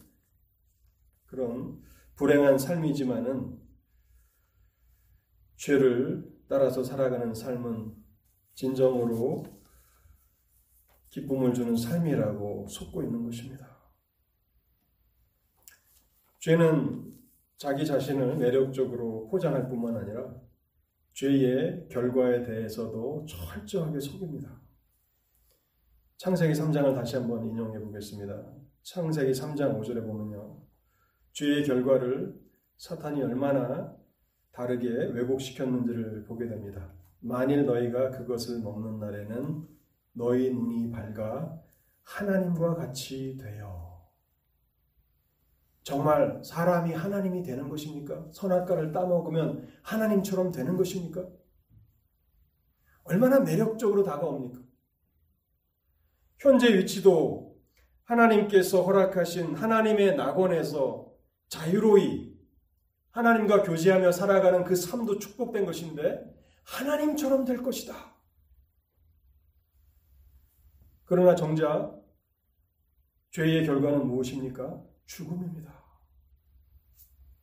그런 불행한 삶이지만은 죄를 따라서 살아가는 삶은 진정으로 기쁨을 주는 삶이라고 속고 있는 것입니다. 죄는 자기 자신을 매력적으로 포장할 뿐만 아니라 죄의 결과에 대해서도 철저하게 속입니다. 창세기 3장을 다시 한번 인용해 보겠습니다. 창세기 3장 5절에 보면요. 죄의 결과를 사탄이 얼마나 다르게 왜곡시켰는지를 보게 됩니다. 만일 너희가 그것을 먹는 날에는 너희 눈이 밝아 하나님과 같이 되어. 정말 사람이 하나님이 되는 것입니까? 선악과를 따먹으면 하나님처럼 되는 것입니까? 얼마나 매력적으로 다가옵니까? 현재 위치도 하나님께서 허락하신 하나님의 낙원에서 자유로이 하나님과 교제하며 살아가는 그 삶도 축복된 것인데 하나님처럼 될 것이다. 그러나 정작 죄의 결과는 무엇입니까? 죽음입니다.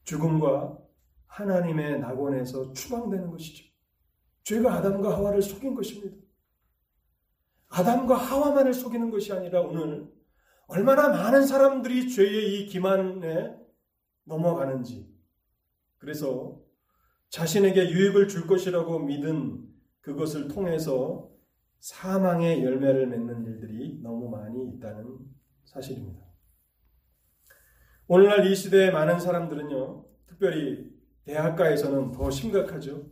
죽음과 하나님의 낙원에서 추방되는 것이죠. 죄가 아담과 하와를 속인 것입니다. 아담과 하와만을 속이는 것이 아니라 오늘 얼마나 많은 사람들이 죄의 이 기만에 넘어가는지 그래서 자신에게 유익을 줄 것이라고 믿은 그것을 통해서 사망의 열매를 맺는 일들이 너무 많이 있다는 사실입니다. 오늘날 이 시대의 많은 사람들은요, 특별히 대학가에서는 더 심각하죠.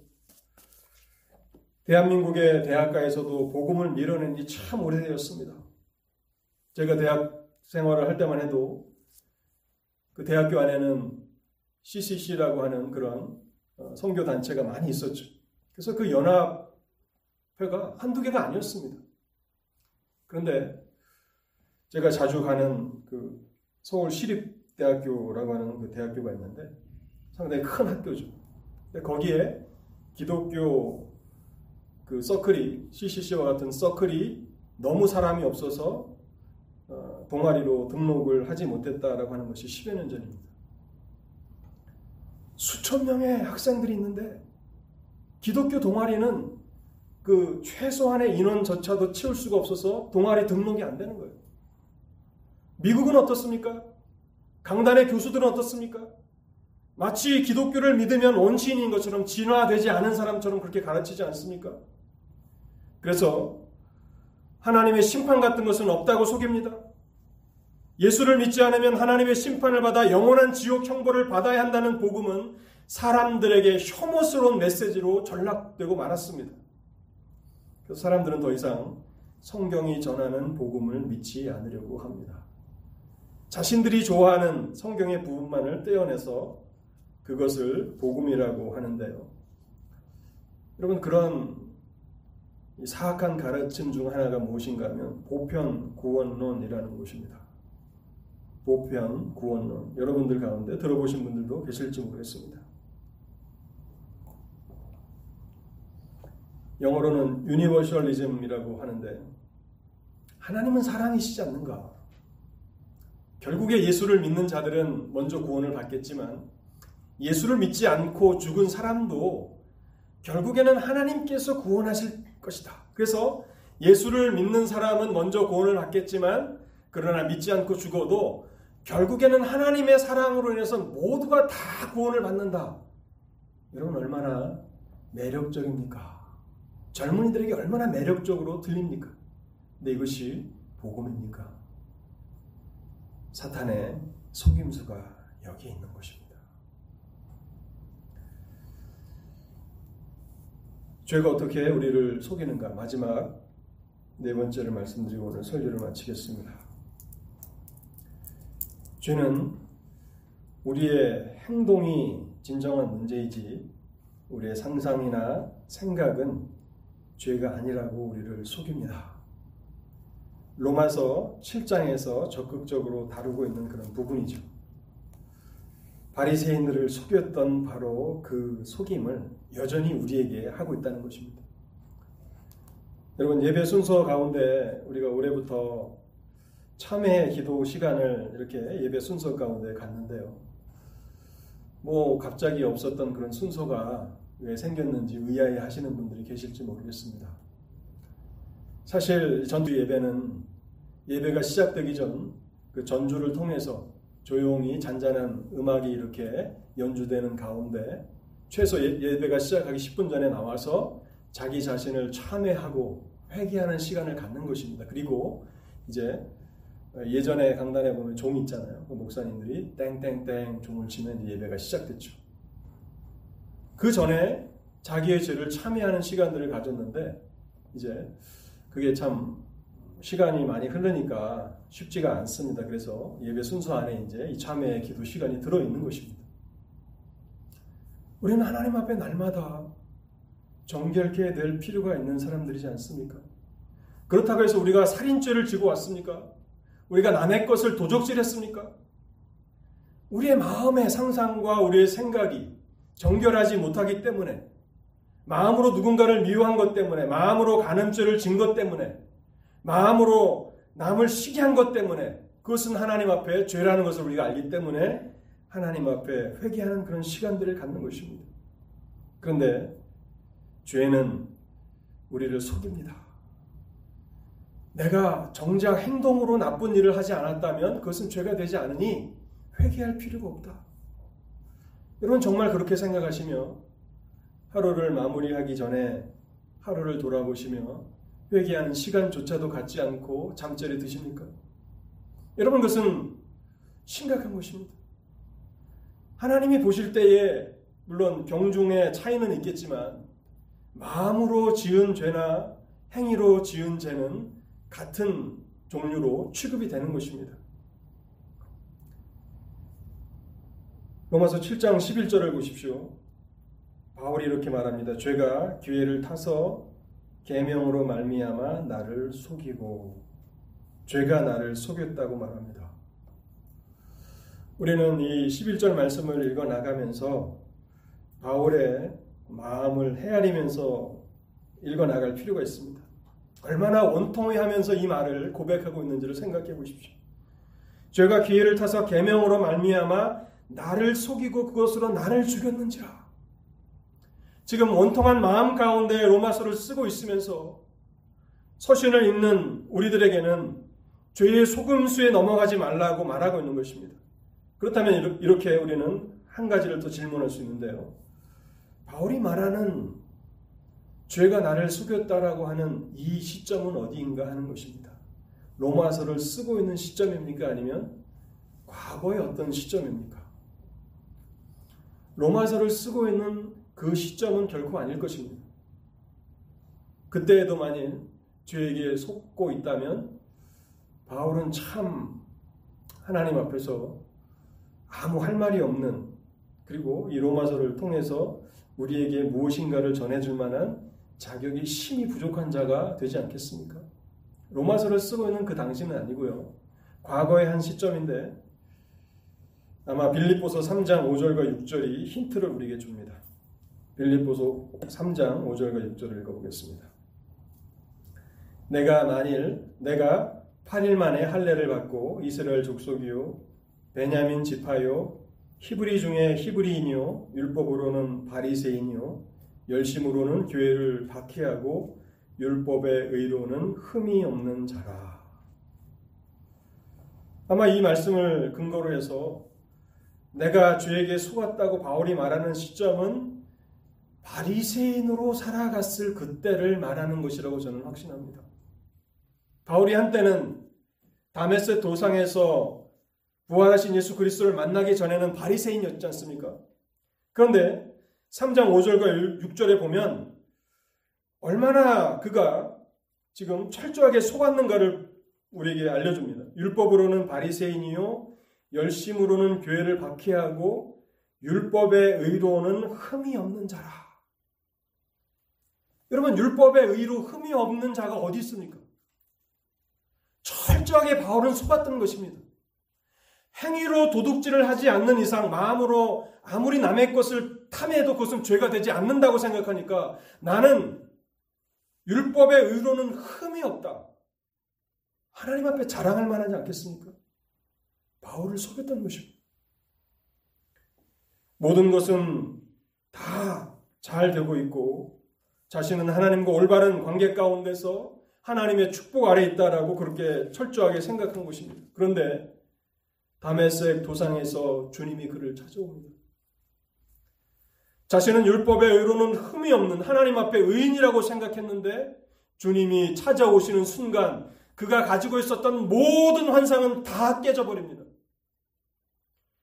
대한민국의 대학가에서도 복음을 밀어낸 지 참 오래되었습니다. 제가 대학 생활을 할 때만 해도 그 대학교 안에는 CCC라고 하는 그런 어, 선교 단체가 많이 있었죠. 그래서 그 연합회가 한두 개가 아니었습니다. 그런데 제가 자주 가는 그 서울 시립 대학교라고 하는 그 대학교가 있는데 상당히 큰 학교죠. 거기에 기독교 그 서클이 CCC와 같은 서클이 너무 사람이 없어서 어, 동아리로 등록을 하지 못했다라고 하는 것이 10여 년 전입니다. 수천 명의 학생들이 있는데 기독교 동아리는 그 최소한의 인원조차도 채울 수가 없어서 동아리 등록이 안 되는 거예요. 미국은 어떻습니까? 강단의 교수들은 어떻습니까? 마치 기독교를 믿으면 원시인인 것처럼 진화되지 않은 사람처럼 그렇게 가르치지 않습니까? 그래서 하나님의 심판 같은 것은 없다고 속입니다. 예수를 믿지 않으면 하나님의 심판을 받아 영원한 지옥 형벌을 받아야 한다는 복음은 사람들에게 혐오스러운 메시지로 전락되고 말았습니다. 그래서 사람들은 더 이상 성경이 전하는 복음을 믿지 않으려고 합니다. 자신들이 좋아하는 성경의 부분만을 떼어내서 그것을 복음이라고 하는데요. 여러분 그런 사악한 가르침 중 하나가 무엇인가 하면 보편 구원론이라는 것입니다. 보편 구원론 여러분들 가운데 들어보신 분들도 계실지 모르겠습니다. 영어로는 universalism이라고 하는데 하나님은 사랑이시지 않는가? 결국에 예수를 믿는 자들은 먼저 구원을 받겠지만 예수를 믿지 않고 죽은 사람도 결국에는 하나님께서 구원하실 것이다. 그래서 예수를 믿는 사람은 먼저 구원을 받겠지만 그러나 믿지 않고 죽어도 결국에는 하나님의 사랑으로 인해서 모두가 다 구원을 받는다. 여러분 얼마나 매력적입니까? 젊은이들에게 얼마나 매력적으로 들립니까? 근데 이것이 복음입니까? 사탄의 속임수가 여기 있는 것입니다. 죄가 어떻게 우리를 속이는가? 마지막 네 번째를 말씀드리고 오늘 설교를 마치겠습니다. 죄는 우리의 행동이 진정한 문제이지 우리의 상상이나 생각은 죄가 아니라고 우리를 속입니다. 로마서 7장에서 적극적으로 다루고 있는 그런 부분이죠. 바리새인들을 속였던 바로 그 속임을 여전히 우리에게 하고 있다는 것입니다. 여러분 예배 순서 가운데 우리가 올해부터 참회 기도 시간을 이렇게 예배 순서 가운데 갔는데요. 뭐 갑자기 없었던 그런 순서가 왜 생겼는지 의아해 하시는 분들이 계실지 모르겠습니다. 사실 전주 예배는 예배가 시작되기 전 그 전주를 통해서 조용히 잔잔한 음악이 이렇게 연주되는 가운데 최소 예, 배가 시작하기 10분 전에 나와서 자기 자신을 참회하고 회개하는 시간을 갖는 것입니다. 그리고 이제 예전에 강단에 보면 종 있잖아요. 그 목사님들이 땡땡땡 종을 치면 예배가 시작됐죠. 그 전에 자기의 죄를 참회하는 시간들을 가졌는데 이제 그게 참 시간이 많이 흐르니까 쉽지가 않습니다. 그래서 예배 순서 안에 이제 이 참회 기도 시간이 들어 있는 것입니다. 우리는 하나님 앞에 날마다 정결케 될 필요가 있는 사람들이지 않습니까? 그렇다고 해서 우리가 살인죄를 지고 왔습니까? 우리가 남의 것을 도적질했습니까? 우리의 마음의 상상과 우리의 생각이 정결하지 못하기 때문에 마음으로 누군가를 미워한 것 때문에 마음으로 간음죄를 진 것 때문에 마음으로 남을 시기 한 것 때문에 그것은 하나님 앞에 죄라는 것을 우리가 알기 때문에 하나님 앞에 회개하는 그런 시간들을 갖는 것입니다. 그런데 죄는 우리를 속입니다. 내가 정작 행동으로 나쁜 일을 하지 않았다면 그것은 죄가 되지 않으니 회개할 필요가 없다. 여러분 정말 그렇게 생각하시며 하루를 마무리하기 전에 하루를 돌아보시며 회개하는 시간조차도 갖지 않고 잠자리 드십니까? 여러분 그것은 심각한 것입니다. 하나님이 보실 때에 물론 경중의 차이는 있겠지만 마음으로 지은 죄나 행위로 지은 죄는 같은 종류로 취급이 되는 것입니다. 로마서 7장 11절을 보십시오. 바울이 이렇게 말합니다. 죄가 기회를 타서 계명으로 말미암아 나를 속이고 죄가 나를 속였다고 말합니다. 우리는 이 11절 말씀을 읽어 나가면서 바울의 마음을 헤아리면서 읽어 나갈 필요가 있습니다. 얼마나 원통해 하면서 이 말을 고백하고 있는지를 생각해 보십시오. 죄가 기회를 타서 계명으로 말미암아 나를 속이고 그것으로 나를 죽였는지라. 지금 원통한 마음 가운데 로마서를 쓰고 있으면서 서신을 읽는 우리들에게는 죄의 속음수에 넘어가지 말라고 말하고 있는 것입니다. 그렇다면 이렇게 우리는 한 가지를 더 질문할 수 있는데요. 바울이 말하는 죄가 나를 속였다라고 하는 이 시점은 어디인가 하는 것입니다. 로마서를 쓰고 있는 시점입니까? 아니면 과거의 어떤 시점입니까? 로마서를 쓰고 있는 그 시점은 결코 아닐 것입니다. 그때에도 만일 죄에게 속고 있다면 바울은 참 하나님 앞에서 아무 할 말이 없는 그리고 이 로마서를 통해서 우리에게 무엇인가를 전해줄 만한 자격이 심히 부족한 자가 되지 않겠습니까? 로마서를 쓰고 있는 그 당시는 아니고요. 과거의 한 시점인데 아마 빌립보서 3장 5절과 6절이 힌트를 우리에게 줍니다. 빌립보서 3장 5절과 6절을 읽어보겠습니다. 내가 만일 내가 8일 만에 할례를 받고 이스라엘 족속이요 베냐민 지파요 히브리 중에 히브리인이요 율법으로는 바리새인이요 열심으로는 교회를 박해하고 율법의 의로는 흠이 없는 자라. 아마 이 말씀을 근거로 해서 내가 죄에게 속았다고 바울이 말하는 시점은 바리새인으로 살아갔을 그때를 말하는 것이라고 저는 확신합니다. 바울이 한때는 다메스 도상에서 부활하신 예수 그리스도를 만나기 전에는 바리새인이었지 않습니까? 그런데 3장 5절과 6절에 보면 얼마나 그가 지금 철저하게 속았는가를 우리에게 알려줍니다. 율법으로는 바리새인이요 열심으로는 교회를 박해하고 율법의 의로는 흠이 없는 자라. 여러분 율법의 의로 흠이 없는 자가 어디 있습니까? 철저하게 바울은 속았던 것입니다. 행위로 도둑질을 하지 않는 이상 마음으로 아무리 남의 것을 탐해도 그것은 죄가 되지 않는다고 생각하니까 나는 율법의 의로는 흠이 없다. 하나님 앞에 자랑할 만하지 않겠습니까? 바울을 속였던 것입니다. 모든 것은 다 잘 되고 있고 자신은 하나님과 올바른 관계 가운데서 하나님의 축복 아래 있다라고 그렇게 철저하게 생각한 것입니다. 그런데 다메섹 도상에서 주님이 그를 찾아옵니다. 자신은 율법의 의로는 흠이 없는 하나님 앞에 의인이라고 생각했는데 주님이 찾아오시는 순간 그가 가지고 있었던 모든 환상은 다 깨져버립니다.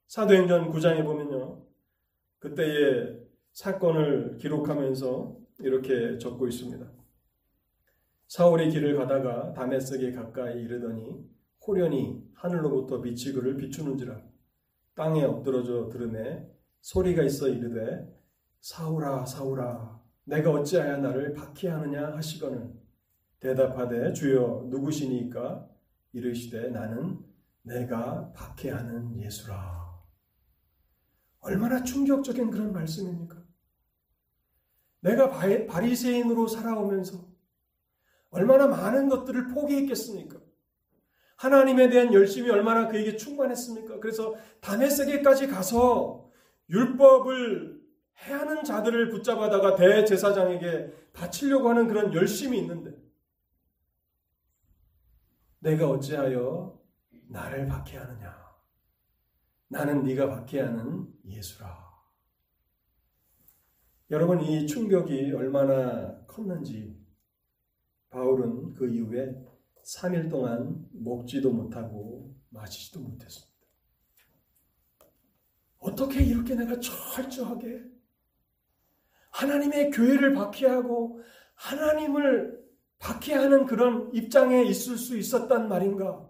사도행전 9장에 보면요. 그때의 사건을 기록하면서 이렇게 적고 있습니다. 사울이 길을 가다가 다메섹에 가까이 이르더니 호련히 하늘로부터 빛이 그를 비추는지라 땅에 엎드러져 들음에 소리가 있어 이르되 사울아 사울아 내가 어찌하여 나를 박해하느냐 하시거늘 대답하되 주여 누구시니까 이르시되 나는 내가 박해하는 예수라 얼마나 충격적인 그런 말씀입니까? 내가 바리새인으로 살아오면서 얼마나 많은 것들을 포기했겠습니까? 하나님에 대한 열심이 얼마나 그에게 충만했습니까? 그래서 다메섹에까지 가서 율법을 해하는 자들을 붙잡아다가 대제사장에게 바치려고 하는 그런 열심이 있는데 내가 어찌하여 나를 박해하느냐? 나는 네가 박해하는 예수라. 여러분 이 충격이 얼마나 컸는지 바울은 그 이후에 3일 동안 먹지도 못하고 마시지도 못했습니다. 어떻게 이렇게 내가 철저하게 하나님의 교회를 박해하고 하나님을 박해하는 그런 입장에 있을 수 있었단 말인가?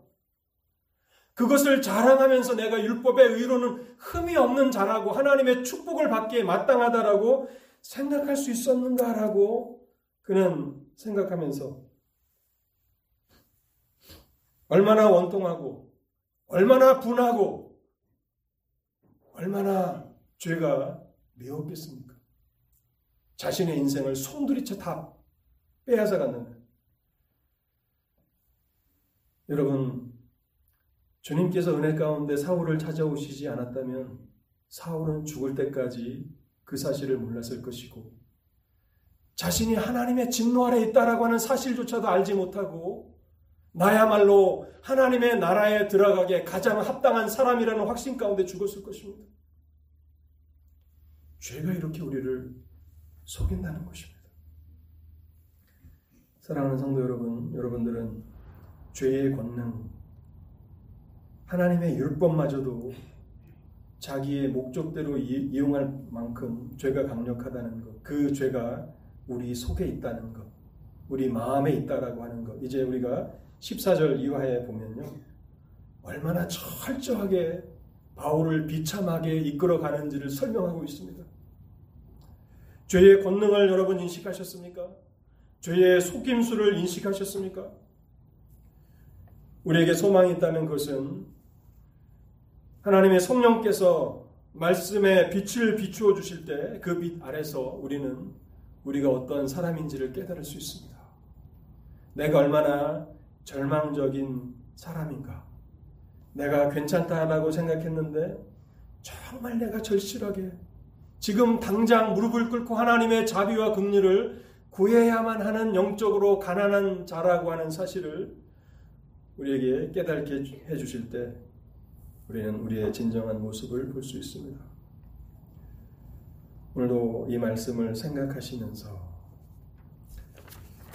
그것을 자랑하면서 내가 율법의 의로는 흠이 없는 자라고 하나님의 축복을 받기에 마땅하다라고 생각할 수 있었는가라고 그는 생각하면서 얼마나 원통하고 얼마나 분하고 얼마나 죄가 미웠겠습니까? 자신의 인생을 송두리째 다 빼앗아 갔는데 여러분 주님께서 은혜 가운데 사울을 찾아오시지 않았다면 사울은 죽을 때까지 그 사실을 몰랐을 것이고 자신이 하나님의 진노 아래 있다라고 하는 사실조차도 알지 못하고 나야말로 하나님의 나라에 들어가게 가장 합당한 사람이라는 확신 가운데 죽었을 것입니다. 죄가 이렇게 우리를 속인다는 것입니다. 사랑하는 성도 여러분, 여러분들은 죄의 권능, 하나님의 율법마저도 자기의 목적대로 이용할 만큼 죄가 강력하다는 것, 그 죄가 우리 속에 있다는 것, 우리 마음에 있다라고 하는 것. 이제 우리가 14절 이하에 보면요. 얼마나 철저하게 바울을 비참하게 이끌어 가는지를 설명하고 있습니다. 죄의 권능을 여러분 인식하셨습니까? 죄의 속임수를 인식하셨습니까? 우리에게 소망이 있다는 것은 하나님의 성령께서 말씀의 빛을 비추어 주실 때 그 빛 아래서 우리는 우리가 어떤 사람인지를 깨달을 수 있습니다. 내가 얼마나 절망적인 사람인가. 내가 괜찮다라고 생각했는데 정말 내가 절실하게 지금 당장 무릎을 꿇고 하나님의 자비와 긍휼을 구해야만 하는 영적으로 가난한 자라고 하는 사실을 우리에게 깨닫게 해 주실 때 우리는 우리의 진정한 모습을 볼 수 있습니다. 오늘도 이 말씀을 생각하시면서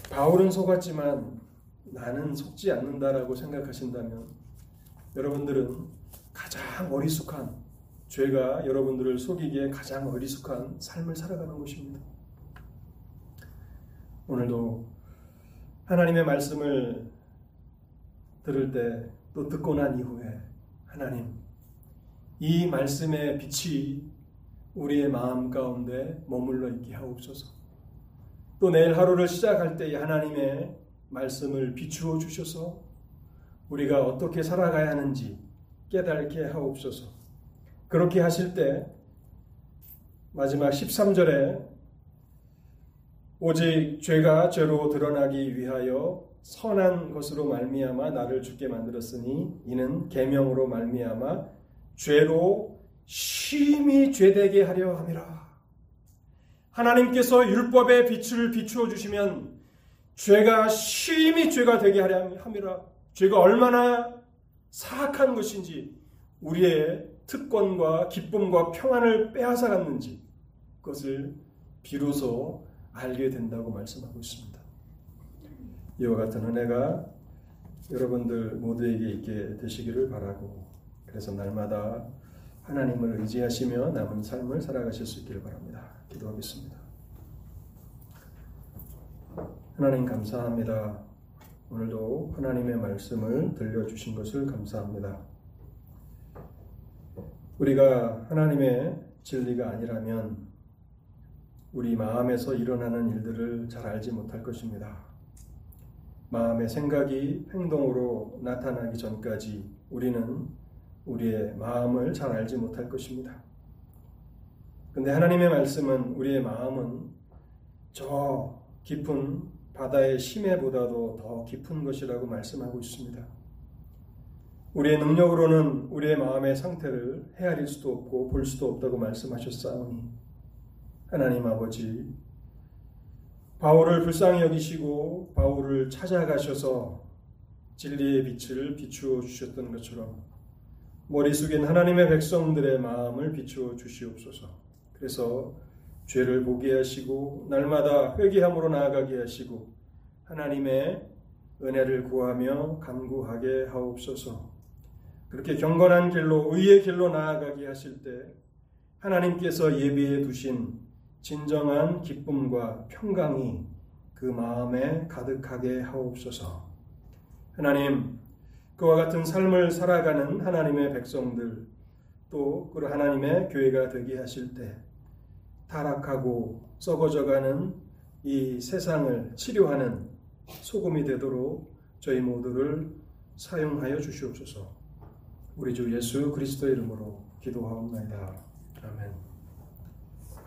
바울은 속았지만 나는 속지 않는다라고 생각하신다면 여러분들은 가장 어리숙한 죄가 여러분들을 속이기에 가장 어리숙한 삶을 살아가는 것입니다. 오늘도 하나님의 말씀을 들을 때 또 듣고 난 이후에 하나님 이 말씀의 빛이 우리의 마음 가운데 머물러 있게 하옵소서. 또 내일 하루를 시작할 때 하나님의 말씀을 비추어 주셔서 우리가 어떻게 살아가야 하는지 깨닫게 하옵소서. 그렇게 하실 때 마지막 13절에 오직 죄가 죄로 드러나기 위하여 선한 것으로 말미암아 나를 죽게 만들었으니 이는 계명으로 말미암아 죄로 심히 죄되게 하려 함이라. 하나님께서 율법의 빛을 비추어 주시면 죄가 심히 죄가 되게 하려 함이라. 죄가 얼마나 사악한 것인지 우리의 특권과 기쁨과 평안을 빼앗아 갔는지 그것을 비로소 알게 된다고 말씀하고 있습니다. 이와 같은 은혜가 여러분들 모두에게 있게 되시기를 바라고 그래서 날마다 하나님을 의지하시며 남은 삶을 살아가실 수 있기를 바랍니다. 기도하겠습니다. 하나님 감사합니다. 오늘도 하나님의 말씀을 들려주신 것을 감사합니다. 우리가 하나님의 진리가 아니라면 우리 마음에서 일어나는 일들을 잘 알지 못할 것입니다. 마음의 생각이 행동으로 나타나기 전까지 우리는 우리의 마음을 잘 알지 못할 것입니다. 근데 하나님의 말씀은 우리의 마음은 저 깊은 바다의 심해보다도 더 깊은 것이라고 말씀하고 있습니다. 우리의 능력으로는 우리의 마음의 상태를 헤아릴 수도 없고 볼 수도 없다고 말씀하셨사오니 하나님 아버지 바울을 불쌍히 여기시고 바울을 찾아가셔서 진리의 빛을 비추어 주셨던 것처럼 머리 숙인 하나님의 백성들의 마음을 비추어 주시옵소서. 그래서 죄를 보게 하시고 날마다 회개함으로 나아가게 하시고 하나님의 은혜를 구하며 간구하게 하옵소서. 그렇게 경건한 길로 의의 길로 나아가게 하실 때 하나님께서 예비해 두신 진정한 기쁨과 평강이 그 마음에 가득하게 하옵소서. 하나님, 그와 같은 삶을 살아가는 하나님의 백성들, 또 그 하나님의 교회가 되게 하실 때 타락하고 썩어져가는 이 세상을 치료하는 소금이 되도록 저희 모두를 사용하여 주시옵소서. 우리 주 예수 그리스도 이름으로 기도하옵나이다. 아멘.